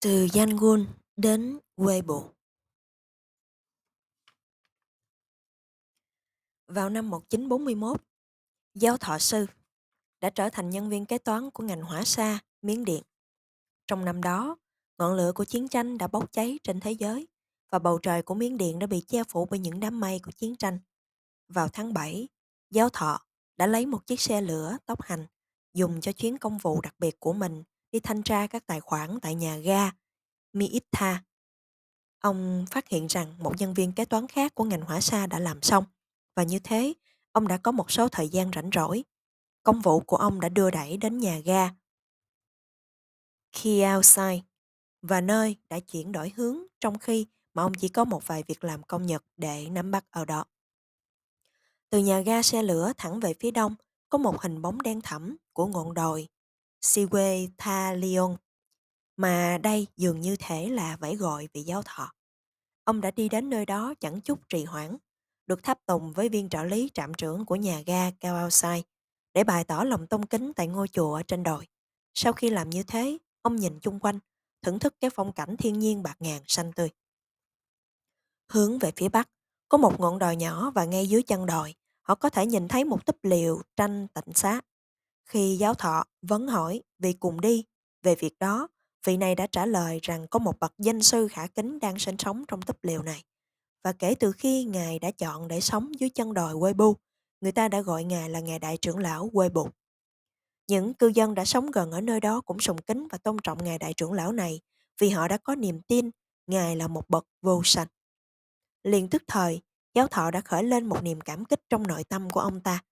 Từ Yangon đến Weibo Vào năm 1941, Giáo thọ sư đã trở thành nhân viên kế toán của ngành hỏa xa, Miến Điện. Trong năm đó, ngọn lửa của chiến tranh đã bốc cháy trên thế giới và bầu trời của Miến Điện đã bị che phủ bởi những đám mây của chiến tranh. Vào tháng 7, Giáo thọ đã lấy một chiếc xe lửa tốc hành dùng cho chuyến công vụ đặc biệt của mình đi thanh tra các tài khoản tại nhà ga Miitha. Ông phát hiện rằng một nhân viên kế toán khác của ngành hỏa xa đã làm xong và như thế, ông đã có một số thời gian rảnh rỗi. Công vụ của ông đã đưa đẩy đến nhà ga Kiaosai và nơi đã chuyển đổi hướng trong khi mà ông chỉ có một vài việc làm công nhật để nắm bắt ở đó. Từ nhà ga xe lửa thẳng về phía đông, có một hình bóng đen thẳm của ngọn đồi Siwe Tha Leon mà đây dường như thể là vẫy gọi vị giáo thọ. Ông đã đi đến nơi đó chẳng chút trì hoãn, được tháp tùng với viên trợ lý trạm trưởng của nhà ga Kawausai để bày tỏ lòng tôn kính tại ngôi chùa ở trên đồi. Sau khi làm như thế, ông nhìn chung quanh, thưởng thức cái phong cảnh thiên nhiên bạc ngàn xanh tươi. Hướng về phía bắc, có một ngọn đồi nhỏ và ngay dưới chân đồi, họ có thể nhìn thấy một túp liều tranh tịnh xá. Khi giáo thọ vấn hỏi vì cùng đi về việc đó, vị này đã trả lời rằng có một bậc danh sư khả kính đang sinh sống trong túp liều này. Và kể từ khi Ngài đã chọn để sống dưới chân đồi quê bu người ta đã gọi Ngài là Ngài Đại trưởng lão quê Weibo. Những cư dân đã sống gần ở nơi đó cũng sùng kính và tôn trọng Ngài Đại trưởng lão này vì họ đã có niềm tin Ngài là một bậc vô sanh. Liền tức thời, giáo thọ đã khởi lên một niềm cảm kích trong nội tâm của ông ta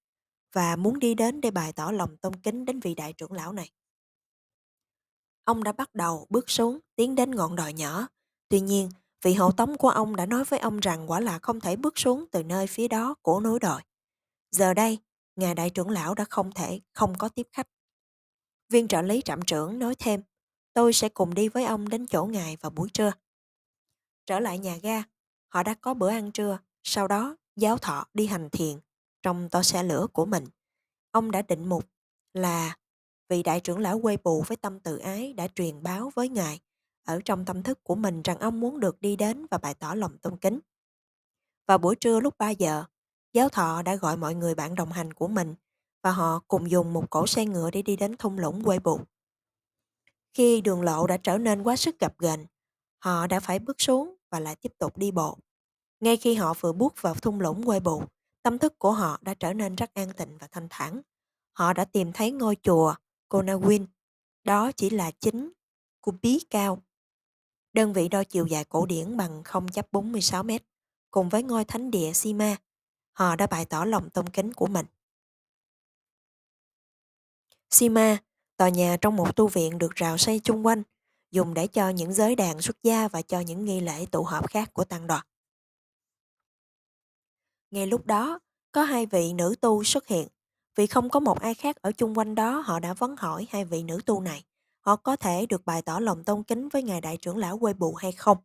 và muốn đi đến để bày tỏ lòng tôn kính đến vị đại trưởng lão này. Ông đã bắt đầu bước xuống, tiến đến ngọn đồi nhỏ. Tuy nhiên, vị hộ tống của ông đã nói với ông rằng quả là không thể bước xuống từ nơi phía đó của núi đồi. Giờ đây, ngài đại trưởng lão đã không thể không có tiếp khách. Viên trợ lý trạm trưởng nói thêm, tôi sẽ cùng đi với ông đến chỗ ngài vào buổi trưa. Trở lại nhà ga, họ đã có bữa ăn trưa, sau đó giáo thọ đi hành thiền trong toa xe lửa của mình. Ông đã định mục là vị đại trưởng lão quê bù với tâm tự ái đã truyền báo với ngài ở trong tâm thức của mình rằng ông muốn được đi đến và bày tỏ lòng tôn kính. Vào buổi trưa lúc 3 giờ, giáo thọ đã gọi mọi người bạn đồng hành của mình và họ cùng dùng một cỗ xe ngựa để đi đến thung lũng quê bù. Khi đường lộ đã trở nên quá sức gập ghềnh, họ đã phải bước xuống và lại tiếp tục đi bộ. Ngay khi họ vừa bước vào thung lũng quê bù, tâm thức của họ đã trở nên rất an tịnh và thanh thản. Họ đã tìm thấy ngôi chùa Konawin. Đó chỉ là chính của bí cao. Đơn vị đo chiều dài cổ điển bằng 0.46 m cùng với ngôi thánh địa Sima. Họ đã bày tỏ lòng tôn kính của mình. Sima, tòa nhà trong một tu viện được rào xây chung quanh, dùng để cho những giới đàn xuất gia và cho những nghi lễ tụ họp khác của tăng đoàn. Ngay lúc đó, có hai vị nữ tu xuất hiện. Vì không có một ai khác ở chung quanh đó họ đã vấn hỏi hai vị nữ tu này. Họ có thể được bày tỏ lòng tôn kính với ngài đại trưởng lão quê bù hay không?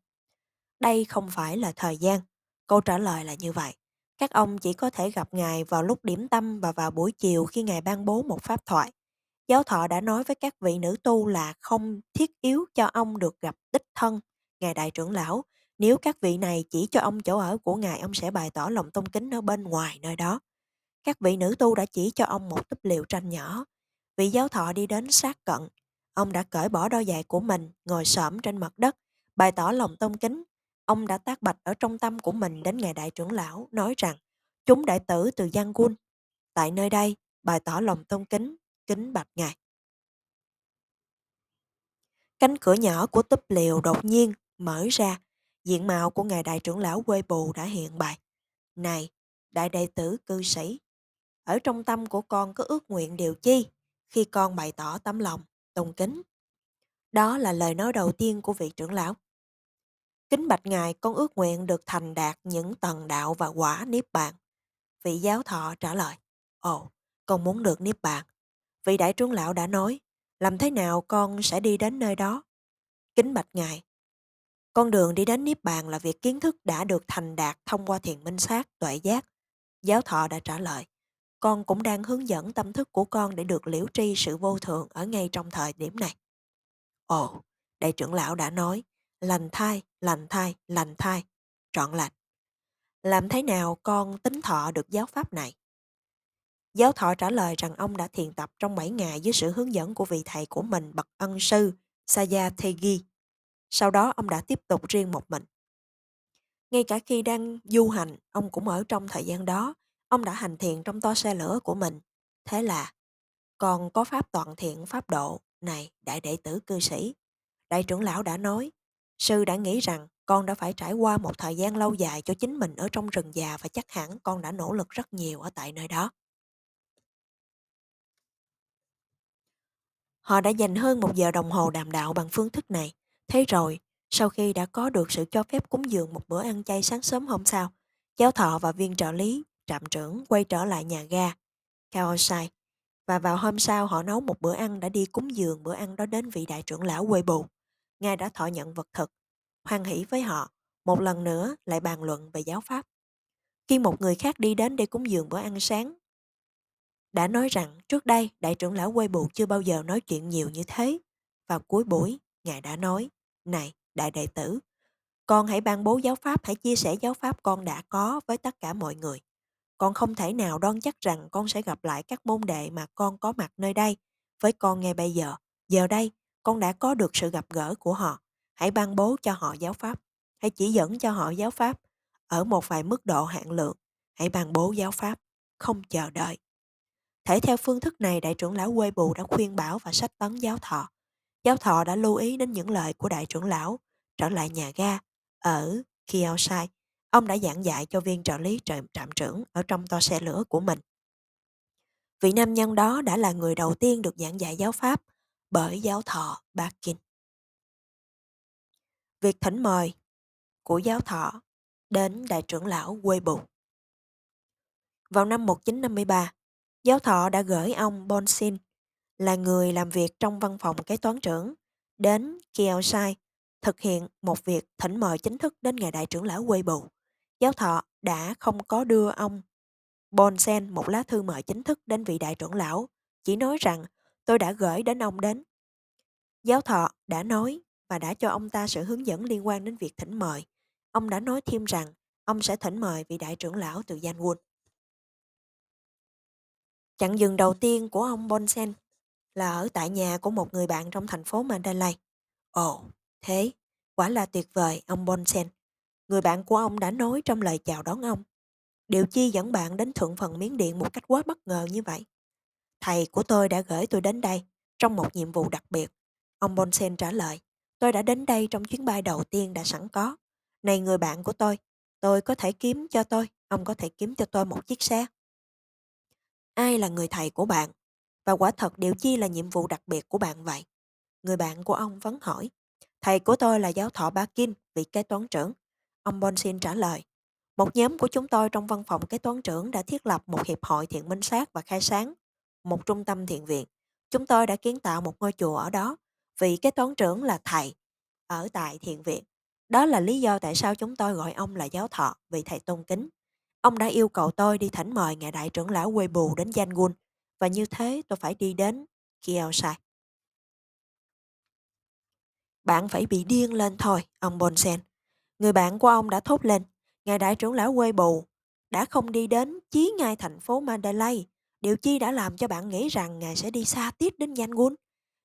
Đây không phải là thời gian. Câu trả lời là như vậy. Các ông chỉ có thể gặp ngài vào lúc điểm tâm và vào buổi chiều khi ngài ban bố một pháp thoại. Giáo thọ đã nói với các vị nữ tu là không thiết yếu cho ông được gặp đích thân ngài đại trưởng lão nếu các vị này chỉ cho ông chỗ ở của ngài, ông sẽ bày tỏ lòng tôn kính ở bên ngoài nơi đó. Các vị nữ tu đã chỉ cho ông một túp liệu tranh nhỏ. Vị giáo thọ đi đến sát cận. Ông đã cởi bỏ đôi giày của mình, ngồi xổm trên mặt đất, bày tỏ lòng tôn kính. Ông đã tác bạch ở trong tâm của mình đến ngài đại trưởng lão, nói rằng chúng đại tử từ Giang Quân. Tại nơi đây, bày tỏ lòng tôn kính, kính bạch ngài. Cánh cửa nhỏ của túp liều đột nhiên mở ra diện mạo của ngài đại trưởng lão quê bù đã hiện bày. Này, đại đệ tử cư sĩ, ở trong tâm của con có ước nguyện điều chi khi con bày tỏ tấm lòng, tôn kính. Đó là lời nói đầu tiên của vị trưởng lão. Kính bạch ngài con ước nguyện được thành đạt những tầng đạo và quả niết bàn. Vị giáo thọ trả lời, Ồ, con muốn được niết bàn. Vị đại trưởng lão đã nói, làm thế nào con sẽ đi đến nơi đó? Kính bạch ngài, con đường đi đến Niết Bàn là việc kiến thức đã được thành đạt thông qua thiền minh sát, tuệ giác. Giáo thọ đã trả lời, con cũng đang hướng dẫn tâm thức của con để được liễu tri sự vô thường ở ngay trong thời điểm này. Ồ, đại trưởng lão đã nói, lành thai, lành thai, lành thai, trọn lành. Làm thế nào con tính thọ được giáo pháp này? Giáo thọ trả lời rằng ông đã thiền tập trong 7 ngày dưới sự hướng dẫn của vị thầy của mình bậc ân sư Sayathegi. Sau đó ông đã tiếp tục riêng một mình. Ngay cả khi đang du hành, ông cũng ở trong thời gian đó, ông đã hành thiện trong to xe lửa của mình. Thế là, còn có pháp toàn thiện pháp độ, này đại đệ tử cư sĩ. Đại trưởng lão đã nói, sư đã nghĩ rằng con đã phải trải qua một thời gian lâu dài cho chính mình ở trong rừng già và chắc hẳn con đã nỗ lực rất nhiều ở tại nơi đó. Họ đã dành hơn một giờ đồng hồ đàm đạo bằng phương thức này. Thế rồi, sau khi đã có được sự cho phép cúng dường một bữa ăn chay sáng sớm hôm sau, giáo thọ và viên trợ lý, trạm trưởng quay trở lại nhà ga, Kaosai. Và vào hôm sau họ nấu một bữa ăn đã đi cúng dường bữa ăn đó đến vị đại trưởng lão quê bù. Ngài đã thọ nhận vật thực, hoan hỷ với họ, một lần nữa lại bàn luận về giáo pháp. Khi một người khác đi đến để cúng dường bữa ăn sáng, đã nói rằng trước đây đại trưởng lão quê bù chưa bao giờ nói chuyện nhiều như thế. Vào cuối buổi, Ngài đã nói, này, đại đệ tử, con hãy ban bố giáo pháp, hãy chia sẻ giáo pháp con đã có với tất cả mọi người. Con không thể nào đoan chắc rằng con sẽ gặp lại các môn đệ mà con có mặt nơi đây. Với con ngay bây giờ, giờ đây, con đã có được sự gặp gỡ của họ. Hãy ban bố cho họ giáo pháp. Hãy chỉ dẫn cho họ giáo pháp. Ở một vài mức độ hạn lượng, hãy ban bố giáo pháp. Không chờ đợi. Thể theo phương thức này, đại trưởng lão quê bù đã khuyên bảo và sách tấn giáo thọ. Giáo thọ đã lưu ý đến những lời của đại trưởng lão, trở lại nhà ga, ở Kiaosai. Ông đã giảng dạy cho viên trợ lý trạm, trạm trưởng ở trong toa xe lửa của mình. Vị nam nhân đó đã là người đầu tiên được giảng dạy giáo pháp bởi giáo thọ Bakin. Việc thỉnh mời của giáo thọ đến đại trưởng lão quê bù. Vào năm 1953, giáo thọ đã gửi ông Bonsin là người làm việc trong văn phòng kế toán trưởng đến Kielsai thực hiện một việc thỉnh mời chính thức đến ngày đại trưởng lão quê bù. Giáo thọ đã không có đưa ông Bonsen một lá thư mời chính thức đến vị đại trưởng lão, chỉ nói rằng tôi đã gửi đến ông đến. Giáo thọ đã nói và đã cho ông ta sự hướng dẫn liên quan đến việc thỉnh mời. Ông đã nói thêm rằng ông sẽ thỉnh mời vị đại trưởng lão từ Yanwon. Chặng dừng đầu tiên của ông Bonsen là ở tại nhà của một người bạn trong thành phố Mandalay. Ồ, thế, quả là tuyệt vời, ông Bonsen. Người bạn của ông đã nói trong lời chào đón ông. Điều chi dẫn bạn đến thượng phần miến điện một cách quá bất ngờ như vậy? Thầy của tôi đã gửi tôi đến đây trong một nhiệm vụ đặc biệt. Ông Bonsen trả lời, tôi đã đến đây trong chuyến bay đầu tiên đã sẵn có. Này người bạn của tôi, tôi có thể kiếm cho tôi, ông có thể kiếm cho tôi một chiếc xe. Ai là người thầy của bạn? Và quả thật điều chi là nhiệm vụ đặc biệt của bạn vậy? Người bạn của ông vẫn hỏi. Thầy của tôi là giáo thọ Ba Kim, vị kế toán trưởng. Ông Bonsin trả lời. Một nhóm của chúng tôi trong văn phòng kế toán trưởng đã thiết lập một hiệp hội thiện minh sát và khai sáng, một trung tâm thiện viện. Chúng tôi đã kiến tạo một ngôi chùa ở đó. Vị kế toán trưởng là thầy ở tại thiện viện. Đó là lý do tại sao chúng tôi gọi ông là giáo thọ, vị thầy tôn kính. Ông đã yêu cầu tôi đi thỉnh mời ngài đại trưởng lão quê bù đến Yangon và như thế tôi phải đi đến Kielsai. Bạn phải bị điên lên thôi, ông Bonsen. Người bạn của ông đã thốt lên. Ngài đại trưởng lão quê bù đã không đi đến chí ngay thành phố Mandalay. Điều chi đã làm cho bạn nghĩ rằng ngài sẽ đi xa tiếp đến Yangon.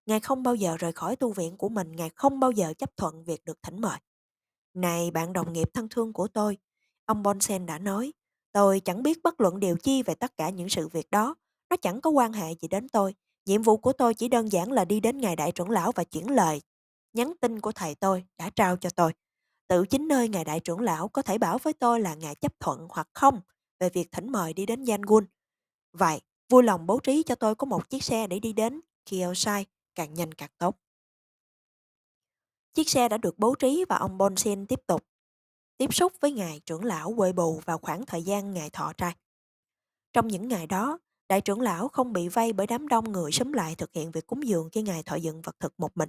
Ngài không bao giờ rời khỏi tu viện của mình, ngài không bao giờ chấp thuận việc được thỉnh mời. Này bạn đồng nghiệp thân thương của tôi, ông Bonsen đã nói, tôi chẳng biết bất luận điều chi về tất cả những sự việc đó, nó chẳng có quan hệ gì đến tôi. Nhiệm vụ của tôi chỉ đơn giản là đi đến ngài đại trưởng lão và chuyển lời nhắn tin của thầy tôi đã trao cho tôi. Tự chính nơi ngài đại trưởng lão có thể bảo với tôi là ngài chấp thuận hoặc không về việc thỉnh mời đi đến Yangon. Vậy, vui lòng bố trí cho tôi có một chiếc xe để đi đến Kiyosai, càng nhanh càng tốt. Chiếc xe đã được bố trí và ông Bonsen tiếp tục tiếp xúc với ngài trưởng lão quê bù vào khoảng thời gian ngài thọ trai. Trong những ngày đó, đại trưởng lão không bị vây bởi đám đông người xúm lại thực hiện việc cúng dường khi ngài thọ dựng vật thực một mình.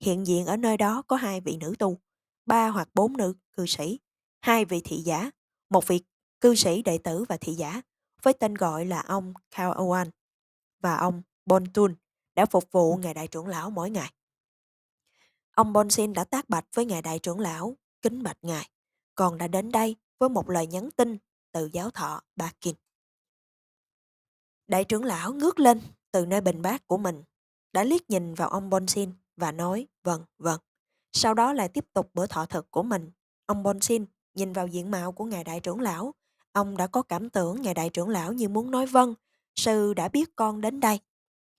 Hiện diện ở nơi đó có hai vị nữ tu, ba hoặc bốn nữ cư sĩ, hai vị thị giả, một vị cư sĩ đệ tử và thị giả, với tên gọi là ông Cao Owen và ông Bontun đã phục vụ ngài đại trưởng lão mỗi ngày. Ông Bonsin đã tác bạch với ngài đại trưởng lão, kính bạch ngài. Con đã đến đây với một lời nhắn tin từ giáo thọ Bakin. Đại trưởng lão ngước lên từ nơi bình bát của mình, đã liếc nhìn vào ông Bonsin và nói vâng, vâng. Sau đó lại tiếp tục bữa thọ thực của mình. Ông Bonsin nhìn vào diện mạo của ngài đại trưởng lão. Ông đã có cảm tưởng ngài đại trưởng lão như muốn nói vâng, sư đã biết con đến đây.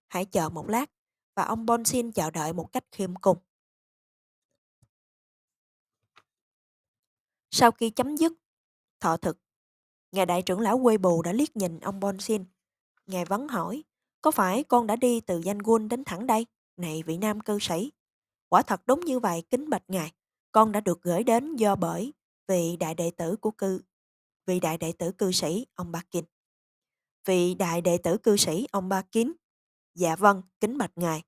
Hãy chờ một lát. Và ông Bonsin chờ đợi một cách khiêm cung. Sau khi chấm dứt thọ thực, ngài đại trưởng lão quê bù đã liếc nhìn ông Bonsin. Ngài vấn hỏi, có phải con đã đi từ danh quân đến thẳng đây? Này vị nam cư sĩ. Quả thật đúng như vậy, kính bạch ngài. Con đã được gửi đến do bởi vị đại đệ tử của cư vị đại đệ tử cư sĩ ông Ba Kinh. Vị đại đệ tử cư sĩ ông Ba Bakin. Dạ vâng, kính bạch ngài.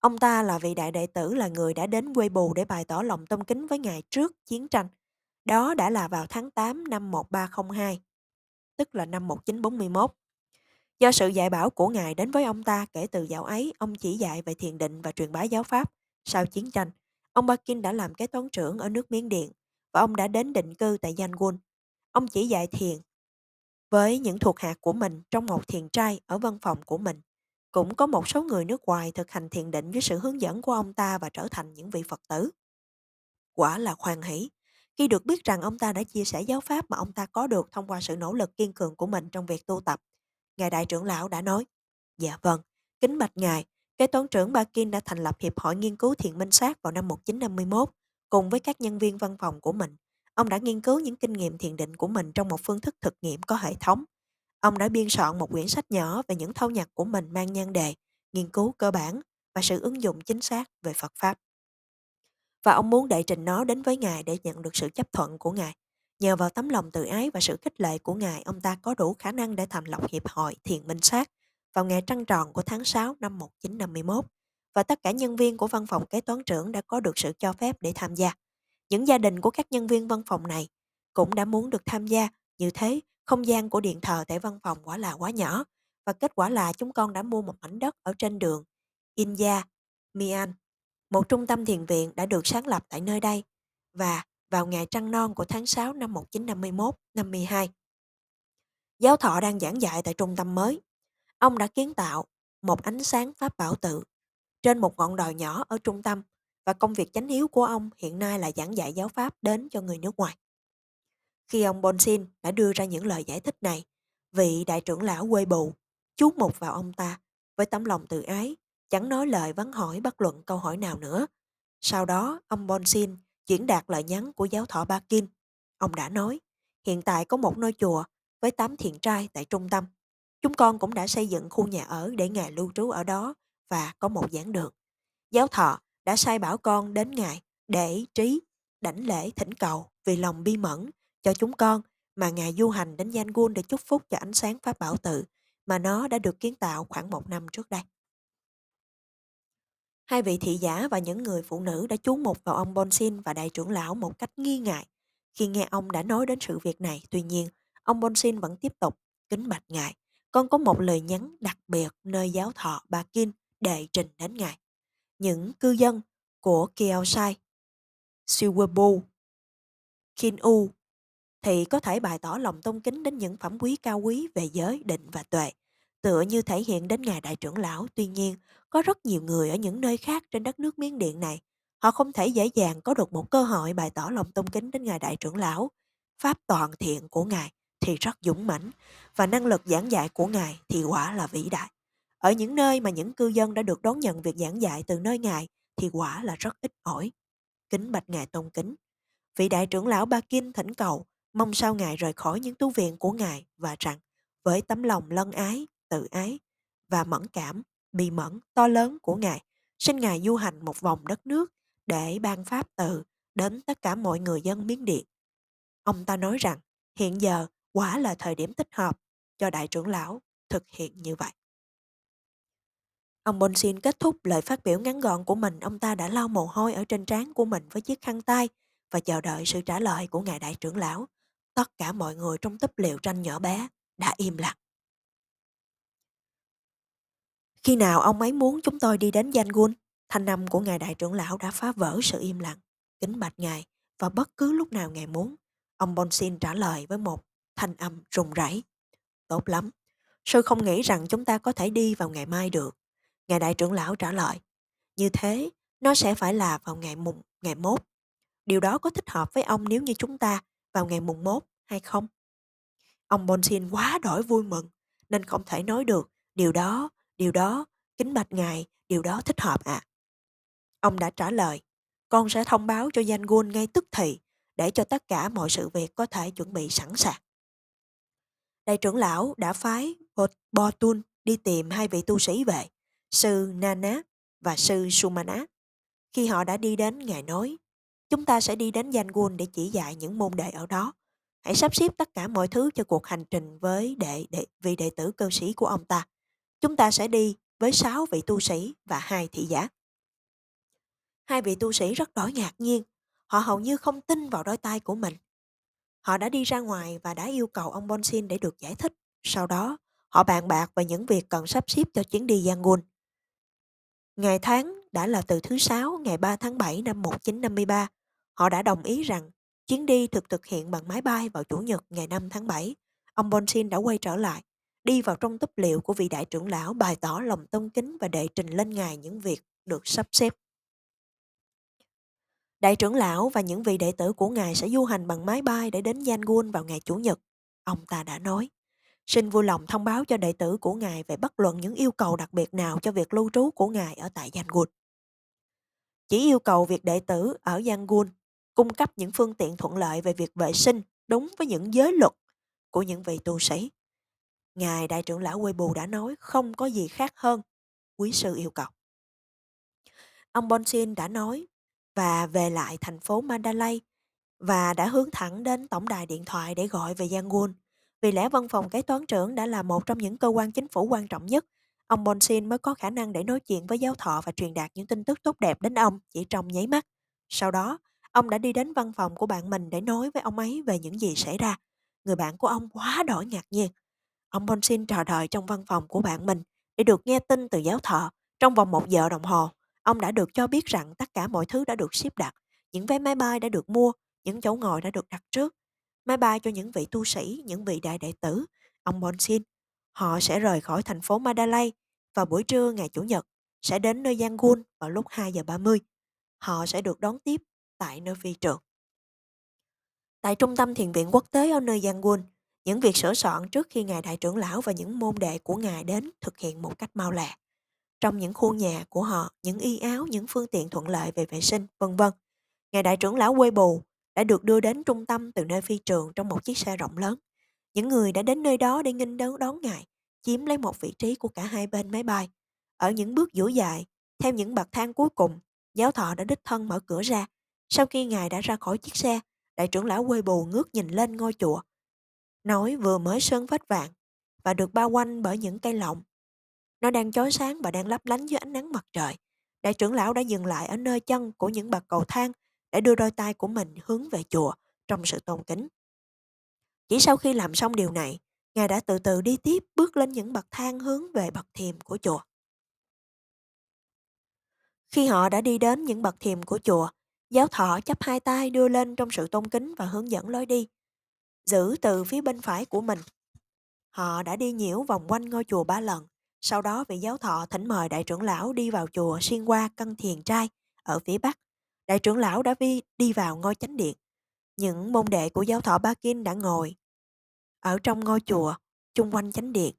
Ông ta là vị đại đệ tử là người đã đến quê bù để bày tỏ lòng tôn kính với ngài trước chiến tranh. Đó đã là vào tháng 8 năm 1302, tức là năm 1941. Do sự dạy bảo của Ngài đến với ông ta kể từ dạo ấy, ông chỉ dạy về thiền định và truyền bá giáo pháp. Sau chiến tranh, ông Bakin đã làm kế toán trưởng ở nước Miến Điện và ông đã đến định cư tại Yangon. Ông chỉ dạy thiền với những thuộc hạ của mình trong một thiền trai ở văn phòng của mình. Cũng có một số người nước ngoài thực hành thiền định với sự hướng dẫn của ông ta và trở thành những vị Phật tử. Quả là khoan hỷ khi được biết rằng ông ta đã chia sẻ giáo pháp mà ông ta có được thông qua sự nỗ lực kiên cường của mình trong việc tu tập. Ngài đại trưởng lão đã nói, Dạ vâng, kính bạch ngài, kế toán trưởng Bakin đã thành lập Hiệp hội Nghiên cứu thiện Minh Sát vào năm 1951 cùng với các nhân viên văn phòng của mình. Ông đã nghiên cứu những kinh nghiệm thiền định của mình trong một phương thức thực nghiệm có hệ thống. Ông đã biên soạn một quyển sách nhỏ về những thâu nhặt của mình mang nhan đề, nghiên cứu cơ bản và sự ứng dụng chính xác về Phật Pháp. Và ông muốn đệ trình nó đến với Ngài để nhận được sự chấp thuận của Ngài. Nhờ vào tấm lòng tự ái và sự khích lệ của Ngài, ông ta có đủ khả năng để thành lập Hiệp hội Thiền Minh Sát vào ngày trăng tròn của tháng 6 năm 1951 và tất cả nhân viên của văn phòng kế toán trưởng đã có được sự cho phép để tham gia. Những gia đình của các nhân viên văn phòng này cũng đã muốn được tham gia, như thế không gian của điện thờ tại văn phòng quả là quá nhỏ và kết quả là chúng con đã mua một mảnh đất ở trên đường India, Mian. Một trung tâm thiền viện đã được sáng lập tại nơi đây và vào ngày trăng non của tháng 6 năm 1951-52. Giáo thọ đang giảng dạy tại trung tâm mới. Ông đã kiến tạo một ánh sáng pháp bảo tự trên một ngọn đồi nhỏ ở trung tâm và công việc chánh hiếu của ông hiện nay là giảng dạy giáo pháp đến cho người nước ngoài. Khi ông Bonsin đã đưa ra những lời giải thích này, vị đại trưởng lão quê bù chú mục vào ông ta với tấm lòng tự ái, chẳng nói lời vắng hỏi bất luận câu hỏi nào nữa. Sau đó, ông Bonsin chuyển đạt lời nhắn của giáo thọ ba kim Ông đã nói, hiện tại có một ngôi chùa với 8 thiện trai tại trung tâm. Chúng con cũng đã xây dựng khu nhà ở để ngài lưu trú ở đó và có một giảng đường. Giáo thọ đã sai bảo con đến ngài để trí, đảnh lễ thỉnh cầu vì lòng bi mẫn cho chúng con mà ngài du hành đến Yangon để chúc phúc cho ánh sáng pháp bảo tự mà nó đã được kiến tạo khoảng một năm trước đây. Hai vị thị giả và những người phụ nữ đã chú mục vào ông Bonsin và đại trưởng lão một cách nghi ngại khi nghe ông đã nói đến sự việc này. Tuy nhiên, ông Bonsin vẫn tiếp tục kính bạch ngài. Con có một lời nhắn đặc biệt nơi giáo thọ bà Kim đệ trình đến ngài. Những cư dân của Kiaosai, Siwebu, Kinu thì có thể bày tỏ lòng tôn kính đến những phẩm quý cao quý về giới, định và tuệ, tựa như thể hiện đến ngài đại trưởng lão. Tuy nhiên, có rất nhiều người ở những nơi khác trên đất nước Miến Điện này. Họ không thể dễ dàng có được một cơ hội bày tỏ lòng tôn kính đến Ngài Đại trưởng Lão. Pháp toàn thiện của Ngài thì rất dũng mãnh và năng lực giảng dạy của Ngài thì quả là vĩ đại. Ở những nơi mà những cư dân đã được đón nhận việc giảng dạy từ nơi Ngài thì quả là rất ít ỏi. Kính bạch Ngài tôn kính. Vị đại trưởng lão Ba Kinh thỉnh cầu mong sao Ngài rời khỏi những tu viện của Ngài và rằng với tấm lòng lân ái, tự ái và mẫn cảm bị mẫn to lớn của Ngài, xin Ngài du hành một vòng đất nước để ban pháp từ đến tất cả mọi người dân Miến Điện. Ông ta nói rằng hiện giờ quả là thời điểm thích hợp cho đại trưởng lão thực hiện như vậy. Ông Bonsin kết thúc lời phát biểu ngắn gọn của mình, ông ta đã lau mồ hôi ở trên trán của mình với chiếc khăn tay và chờ đợi sự trả lời của ngài đại trưởng lão. Tất cả mọi người trong túp liều tranh nhỏ bé đã im lặng. Khi nào ông ấy muốn chúng tôi đi đến Yangon? Thanh âm của Ngài Đại trưởng lão đã phá vỡ sự im lặng. Kính bạch Ngài và bất cứ lúc nào Ngài muốn. Ông Bonsin trả lời với một thanh âm rùng rẩy. Tốt lắm. Sư không nghĩ rằng chúng ta có thể đi vào ngày mai được. Ngài Đại trưởng lão trả lời. Như thế, nó sẽ phải là vào ngày mùng, ngày mốt. Điều đó có thích hợp với ông nếu như chúng ta vào ngày mùng mốt hay không? Ông Bonsin quá đổi vui mừng nên không thể nói được điều đó, điều đó, kính bạch ngài, điều đó thích hợp ạ. À. Ông đã trả lời, con sẽ thông báo cho danh ngay tức thì để cho tất cả mọi sự việc có thể chuẩn bị sẵn sàng. Đại trưởng lão đã phái Botun đi tìm hai vị tu sĩ về, sư Nana và sư Sumana. Khi họ đã đi đến, Ngài nói, chúng ta sẽ đi đến Yangon để chỉ dạy những môn đệ ở đó. Hãy sắp xếp tất cả mọi thứ cho cuộc hành trình với đệ, đệ vị đệ tử cơ sĩ của ông ta. Chúng ta sẽ đi với sáu vị tu sĩ và hai thị giả. Hai vị tu sĩ rất đổi ngạc nhiên. Họ hầu như không tin vào đôi tay của mình. Họ đã đi ra ngoài và đã yêu cầu ông Bonsin để được giải thích. Sau đó, họ bàn bạc về những việc cần sắp xếp cho chuyến đi Yangon. Ngày tháng đã là từ thứ Sáu ngày 3 tháng 7 năm 1953. Họ đã đồng ý rằng chuyến đi thực thực hiện bằng máy bay vào Chủ nhật ngày 5 tháng 7. Ông Bonsin đã quay trở lại, đi vào trong túp liệu của vị đại trưởng lão bày tỏ lòng tôn kính và đệ trình lên ngài những việc được sắp xếp. Đại trưởng lão và những vị đệ tử của ngài sẽ du hành bằng máy bay để đến Yangon vào ngày Chủ nhật. Ông ta đã nói. Xin vui lòng thông báo cho đệ tử của ngài về bất luận những yêu cầu đặc biệt nào cho việc lưu trú của ngài ở tại Yangon. Chỉ yêu cầu việc đệ tử ở Yangon cung cấp những phương tiện thuận lợi về việc vệ sinh đúng với những giới luật của những vị tu sĩ. Ngài Đại trưởng lão Quê Bù đã nói không có gì khác hơn quý sư yêu cầu. Ông Bonsin đã nói và về lại thành phố Mandalay và đã hướng thẳng đến tổng đài điện thoại để gọi về Yangon. Vì lẽ văn phòng kế toán trưởng đã là một trong những cơ quan chính phủ quan trọng nhất, ông Bonsin mới có khả năng để nói chuyện với giáo thọ và truyền đạt những tin tức tốt đẹp đến ông chỉ trong nháy mắt. Sau đó, ông đã đi đến văn phòng của bạn mình để nói với ông ấy về những gì xảy ra. Người bạn của ông quá đổi ngạc nhiên. Ông Bonsin chờ đợi trong văn phòng của bạn mình để được nghe tin từ giáo thọ. Trong vòng một giờ đồng hồ, ông đã được cho biết rằng tất cả mọi thứ đã được xếp đặt, những vé máy bay đã được mua, những chỗ ngồi đã được đặt trước. Máy bay cho những vị tu sĩ, những vị đại đệ tử, ông Bonsin. Họ sẽ rời khỏi thành phố Mandalay vào buổi trưa ngày Chủ nhật, sẽ đến nơi Yangon vào lúc 2 giờ 30. Họ sẽ được đón tiếp tại nơi phi trường. Tại Trung tâm Thiền viện Quốc tế ở nơi Yangon, những việc sửa soạn trước khi Ngài Đại trưởng Lão và những môn đệ của Ngài đến thực hiện một cách mau lẹ. Trong những khu nhà của họ, những y áo, những phương tiện thuận lợi về vệ sinh, vân vân. Ngài Đại trưởng Lão quê bù đã được đưa đến trung tâm từ nơi phi trường trong một chiếc xe rộng lớn. Những người đã đến nơi đó để nghinh đón đón Ngài, chiếm lấy một vị trí của cả hai bên máy bay. Ở những bước dũa dài, theo những bậc thang cuối cùng, giáo thọ đã đích thân mở cửa ra. Sau khi Ngài đã ra khỏi chiếc xe, đại trưởng lão quê bù ngước nhìn lên ngôi chùa, nói vừa mới sơn vách vàng và được bao quanh bởi những cây lọng. Nó đang chói sáng và đang lấp lánh dưới ánh nắng mặt trời. Đại trưởng lão đã dừng lại ở nơi chân của những bậc cầu thang để đưa đôi tay của mình hướng về chùa trong sự tôn kính. Chỉ sau khi làm xong điều này, Ngài đã từ từ đi tiếp bước lên những bậc thang hướng về bậc thiềm của chùa. Khi họ đã đi đến những bậc thiềm của chùa, giáo thọ chắp hai tay đưa lên trong sự tôn kính và hướng dẫn lối đi giữ từ phía bên phải của mình. Họ đã đi nhiễu vòng quanh ngôi chùa ba lần, sau đó vị giáo thọ thỉnh mời đại trưởng lão đi vào chùa xuyên qua căn thiền trai ở phía bắc. Đại trưởng lão đã vi đi vào ngôi chánh điện. Những môn đệ của giáo thọ Ba Kinh đã ngồi ở trong ngôi chùa chung quanh chánh điện.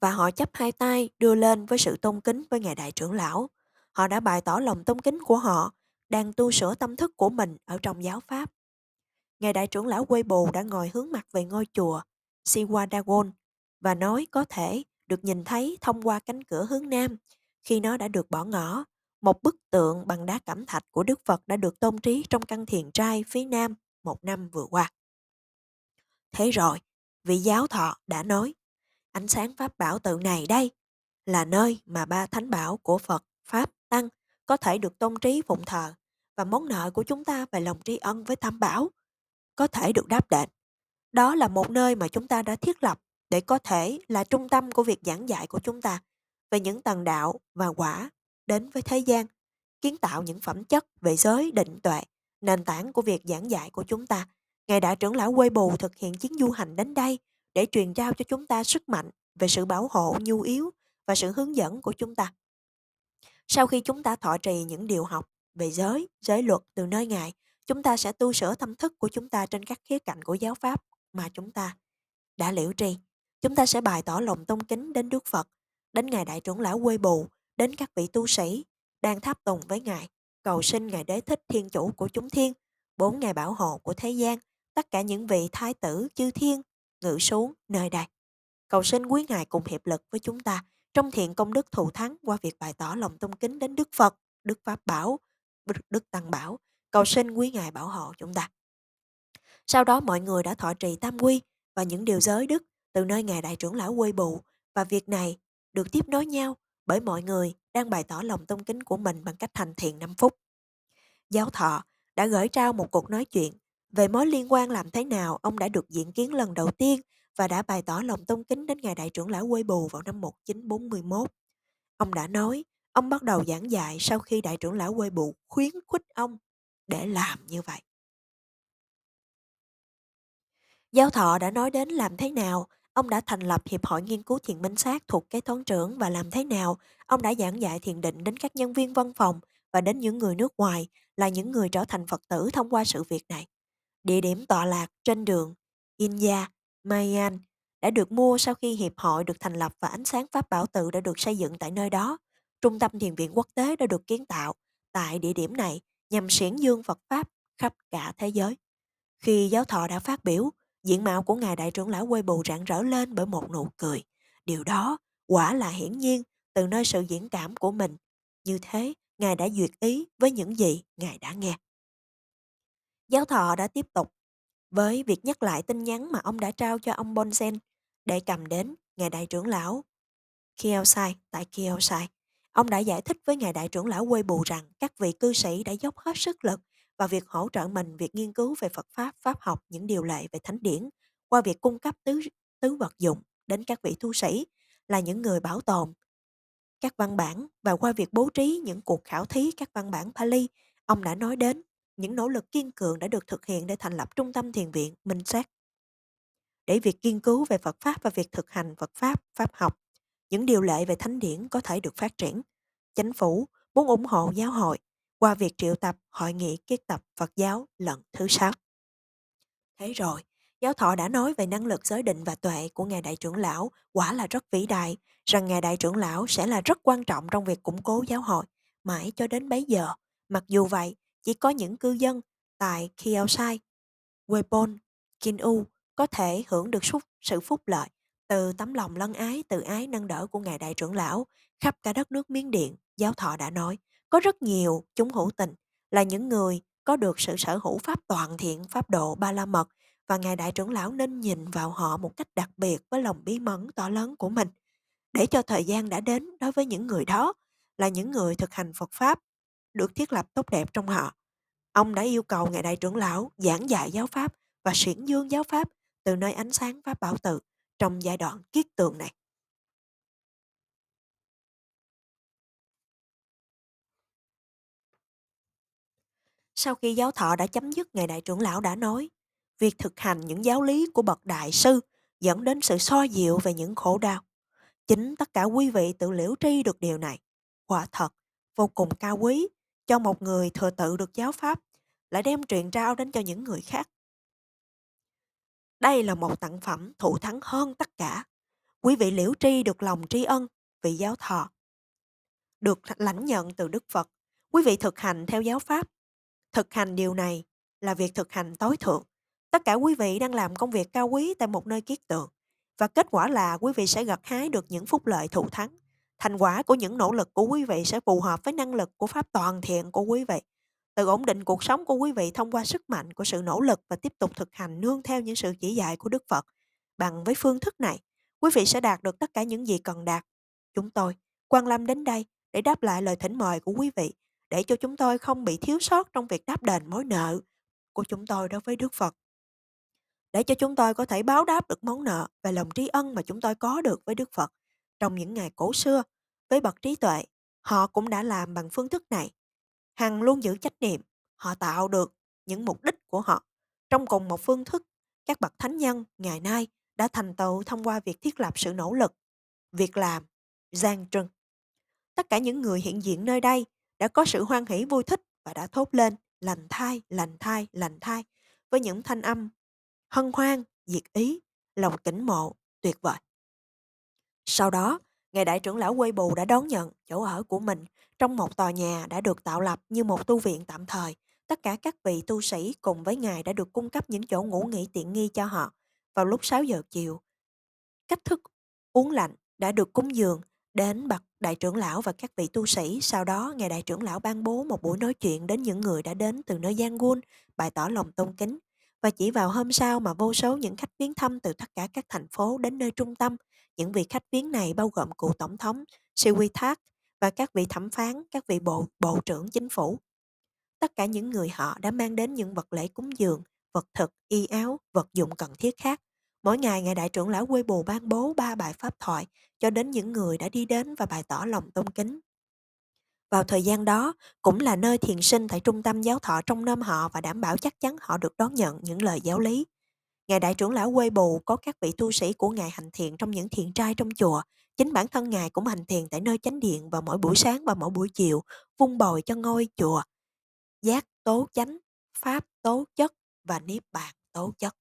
Và họ chấp hai tay đưa lên với sự tôn kính với ngài đại trưởng lão. Họ đã bày tỏ lòng tôn kính của họ đang tu sửa tâm thức của mình ở trong giáo pháp Ngài đại trưởng lão quê bồ đã ngồi hướng mặt về ngôi chùa Siwadagon và nói có thể được nhìn thấy thông qua cánh cửa hướng nam khi nó đã được bỏ ngỏ. Một bức tượng bằng đá cẩm thạch của Đức Phật đã được tôn trí trong căn thiền trai phía nam một năm vừa qua. Thế rồi, vị giáo thọ đã nói, ánh sáng pháp bảo tự này đây là nơi mà ba thánh bảo của Phật, Pháp, Tăng có thể được tôn trí phụng thờ và món nợ của chúng ta về lòng tri ân với tam bảo có thể được đáp đền. Đó là một nơi mà chúng ta đã thiết lập để có thể là trung tâm của việc giảng dạy của chúng ta về những tầng đạo và quả đến với thế gian, kiến tạo những phẩm chất về giới định tuệ, nền tảng của việc giảng dạy của chúng ta. Ngài Đại trưởng lão Quê Bù thực hiện chuyến du hành đến đây để truyền trao cho chúng ta sức mạnh về sự bảo hộ nhu yếu và sự hướng dẫn của chúng ta. Sau khi chúng ta thọ trì những điều học về giới, giới luật từ nơi Ngài, chúng ta sẽ tu sửa tâm thức của chúng ta trên các khía cạnh của giáo pháp mà chúng ta đã liễu tri. Chúng ta sẽ bày tỏ lòng tôn kính đến Đức Phật, đến Ngài Đại trưởng lão Quê Bù, đến các vị tu sĩ đang tháp tùng với Ngài, cầu xin Ngài Đế Thích Thiên Chủ của chúng thiên, bốn Ngài bảo hộ của thế gian, tất cả những vị thái tử chư thiên ngự xuống nơi đây. Cầu xin quý Ngài cùng hiệp lực với chúng ta trong thiện công đức thù thắng qua việc bày tỏ lòng tôn kính đến Đức Phật, Đức Pháp Bảo, Đức Tăng Bảo, cầu xin quý Ngài bảo hộ chúng ta. Sau đó mọi người đã thọ trì tam quy và những điều giới đức từ nơi Ngài Đại trưởng lão quê bù và việc này được tiếp nối nhau bởi mọi người đang bày tỏ lòng tôn kính của mình bằng cách thành thiền 5 phút. Giáo thọ đã gửi trao một cuộc nói chuyện về mối liên quan làm thế nào ông đã được diện kiến lần đầu tiên và đã bày tỏ lòng tôn kính đến Ngài Đại trưởng lão quê bù vào năm 1941. Ông đã nói, ông bắt đầu giảng dạy sau khi Đại trưởng lão quê bù khuyến khích ông để làm như vậy. Giáo thọ đã nói đến làm thế nào ông đã thành lập Hiệp hội Nghiên cứu Thiền Minh Sát thuộc kế toán trưởng và làm thế nào ông đã giảng dạy thiền định đến các nhân viên văn phòng và đến những người nước ngoài là những người trở thành Phật tử thông qua sự việc này. Địa điểm tọa lạc trên đường India, Mayan đã được mua sau khi hiệp hội được thành lập và ánh sáng pháp bảo tự đã được xây dựng tại nơi đó. Trung tâm thiền viện quốc tế đã được kiến tạo tại địa điểm này nhằm xiển dương Phật Pháp khắp cả thế giới. Khi giáo thọ đã phát biểu, diện mạo của Ngài Đại trưởng lão quê bù rạng rỡ lên bởi một nụ cười. Điều đó quả là hiển nhiên từ nơi sự diễn cảm của mình. Như thế, Ngài đã duyệt ý với những gì Ngài đã nghe. Giáo thọ đã tiếp tục với việc nhắc lại tin nhắn mà ông đã trao cho ông Bonsen để cầm đến Ngài Đại trưởng lão Kielsai tại Kielsai. Ông đã giải thích với Ngài Đại trưởng lão quê bù rằng các vị cư sĩ đã dốc hết sức lực vào việc hỗ trợ mình việc nghiên cứu về Phật Pháp, Pháp học, những điều lệ về thánh điển qua việc cung cấp tứ, tứ vật dụng đến các vị tu sĩ là những người bảo tồn các văn bản và qua việc bố trí những cuộc khảo thí các văn bản Pali, ông đã nói đến những nỗ lực kiên cường đã được thực hiện để thành lập trung tâm thiền viện Minh Sát. Để việc nghiên cứu về Phật Pháp và việc thực hành Phật Pháp, Pháp học, những điều lệ về thánh điển có thể được phát triển. Chính phủ muốn ủng hộ giáo hội qua việc triệu tập hội nghị kết tập Phật giáo lần thứ sáu. Thế rồi, giáo thọ đã nói về năng lực giới định và tuệ của Ngài Đại trưởng Lão quả là rất vĩ đại, rằng Ngài Đại trưởng Lão sẽ là rất quan trọng trong việc củng cố giáo hội, mãi cho đến bấy giờ. Mặc dù vậy, chỉ có những cư dân tại Kielsai, Wepon, Kinu có thể hưởng được sự phúc lợi từ tấm lòng lân ái, tự ái nâng đỡ của Ngài Đại trưởng Lão khắp cả đất nước Miến Điện, giáo thọ đã nói. Có rất nhiều chúng hữu tình là những người có được sự sở hữu pháp toàn thiện, pháp độ ba la mật và Ngài Đại trưởng Lão nên nhìn vào họ một cách đặc biệt với lòng bí mẫn to lớn của mình để cho thời gian đã đến đối với những người đó là những người thực hành Phật Pháp được thiết lập tốt đẹp trong họ. Ông đã yêu cầu Ngài Đại trưởng Lão giảng dạy giáo Pháp và xuyển dương giáo Pháp từ nơi ánh sáng Pháp bảo tự trong giai đoạn kiết tường này. Sau khi giáo thọ đã chấm dứt, Ngài Đại trưởng Lão đã nói, việc thực hành những giáo lý của bậc đại sư dẫn đến sự so dịu về những khổ đau. Chính tất cả quý vị tự liễu tri được điều này. Quả thật, vô cùng cao quý cho một người thừa tự được giáo pháp lại đem truyền trao đến cho những người khác. Đây là một tặng phẩm thụ thắng hơn tất cả. Quý vị liễu tri được lòng tri ân vị giáo thọ. Được lãnh nhận từ Đức Phật. Quý vị thực hành theo giáo pháp Thực hành điều này là việc thực hành tối thượng. Tất cả quý vị đang làm công việc cao quý tại một nơi kiết tượng. Và kết quả là quý vị sẽ gặt hái được những phúc lợi thụ thắng. Thành quả của những nỗ lực của quý vị sẽ phù hợp với năng lực của pháp toàn thiện của quý vị. Tự ổn định cuộc sống của quý vị thông qua sức mạnh của sự nỗ lực và tiếp tục thực hành nương theo những sự chỉ dạy của Đức Phật. Bằng với phương thức này, quý vị sẽ đạt được tất cả những gì cần đạt. Chúng tôi, quan lâm đến đây để đáp lại lời thỉnh mời của quý vị để cho chúng tôi không bị thiếu sót trong việc đáp đền mối nợ của chúng tôi đối với Đức Phật. Để cho chúng tôi có thể báo đáp được món nợ và lòng tri ân mà chúng tôi có được với Đức Phật trong những ngày cổ xưa với bậc trí tuệ Họ cũng đã làm bằng phương thức này. Hằng luôn giữ trách nhiệm, họ tạo được những mục đích của họ. Trong cùng một phương thức, các bậc thánh nhân ngày nay đã thành tựu thông qua việc thiết lập sự nỗ lực, việc làm, gian trưng. Tất cả những người hiện diện nơi đây đã có sự hoan hỷ vui thích và đã thốt lên lành thai, lành thai, lành thai với những thanh âm hân hoan, diệt ý, lòng kính mộ, tuyệt vời. Sau đó, Ngài Đại trưởng lão Quê Bù đã đón nhận chỗ ở của mình trong một tòa nhà đã được tạo lập như một tu viện tạm thời. Tất cả các vị tu sĩ cùng với Ngài đã được cung cấp những chỗ ngủ nghỉ tiện nghi cho họ vào lúc 6 giờ chiều. Cách thức uống lạnh đã được cúng dường đến bậc đại trưởng lão và các vị tu sĩ. Sau đó, Ngài Đại trưởng lão ban bố một buổi nói chuyện đến những người đã đến từ nơi Giang bày tỏ lòng tôn kính. Và chỉ vào hôm sau mà vô số những khách viếng thăm từ tất cả các thành phố đến nơi trung tâm. Những vị khách viếng này bao gồm cựu tổng thống Siwitak và các vị thẩm phán, các vị bộ bộ trưởng chính phủ. Tất cả những người họ đã mang đến những vật lễ cúng dường, vật thực, y áo, vật dụng cần thiết khác. Mỗi ngày, Ngài Đại trưởng lão quê bù ban bố ba bài pháp thoại cho đến những người đã đi đến và bày tỏ lòng tôn kính. Vào thời gian đó, cũng là nơi thiền sinh tại trung tâm giáo thọ trong nôm họ và đảm bảo chắc chắn họ được đón nhận những lời giáo lý. Ngài đại trưởng lão quê bù có các vị tu sĩ của Ngài hành thiện trong những thiện trai trong chùa. Chính bản thân Ngài cũng hành thiện tại nơi chánh điện vào mỗi buổi sáng và mỗi buổi chiều, vung bồi cho ngôi chùa. Giác tố chánh, pháp tố chất và niết bàn tố chất.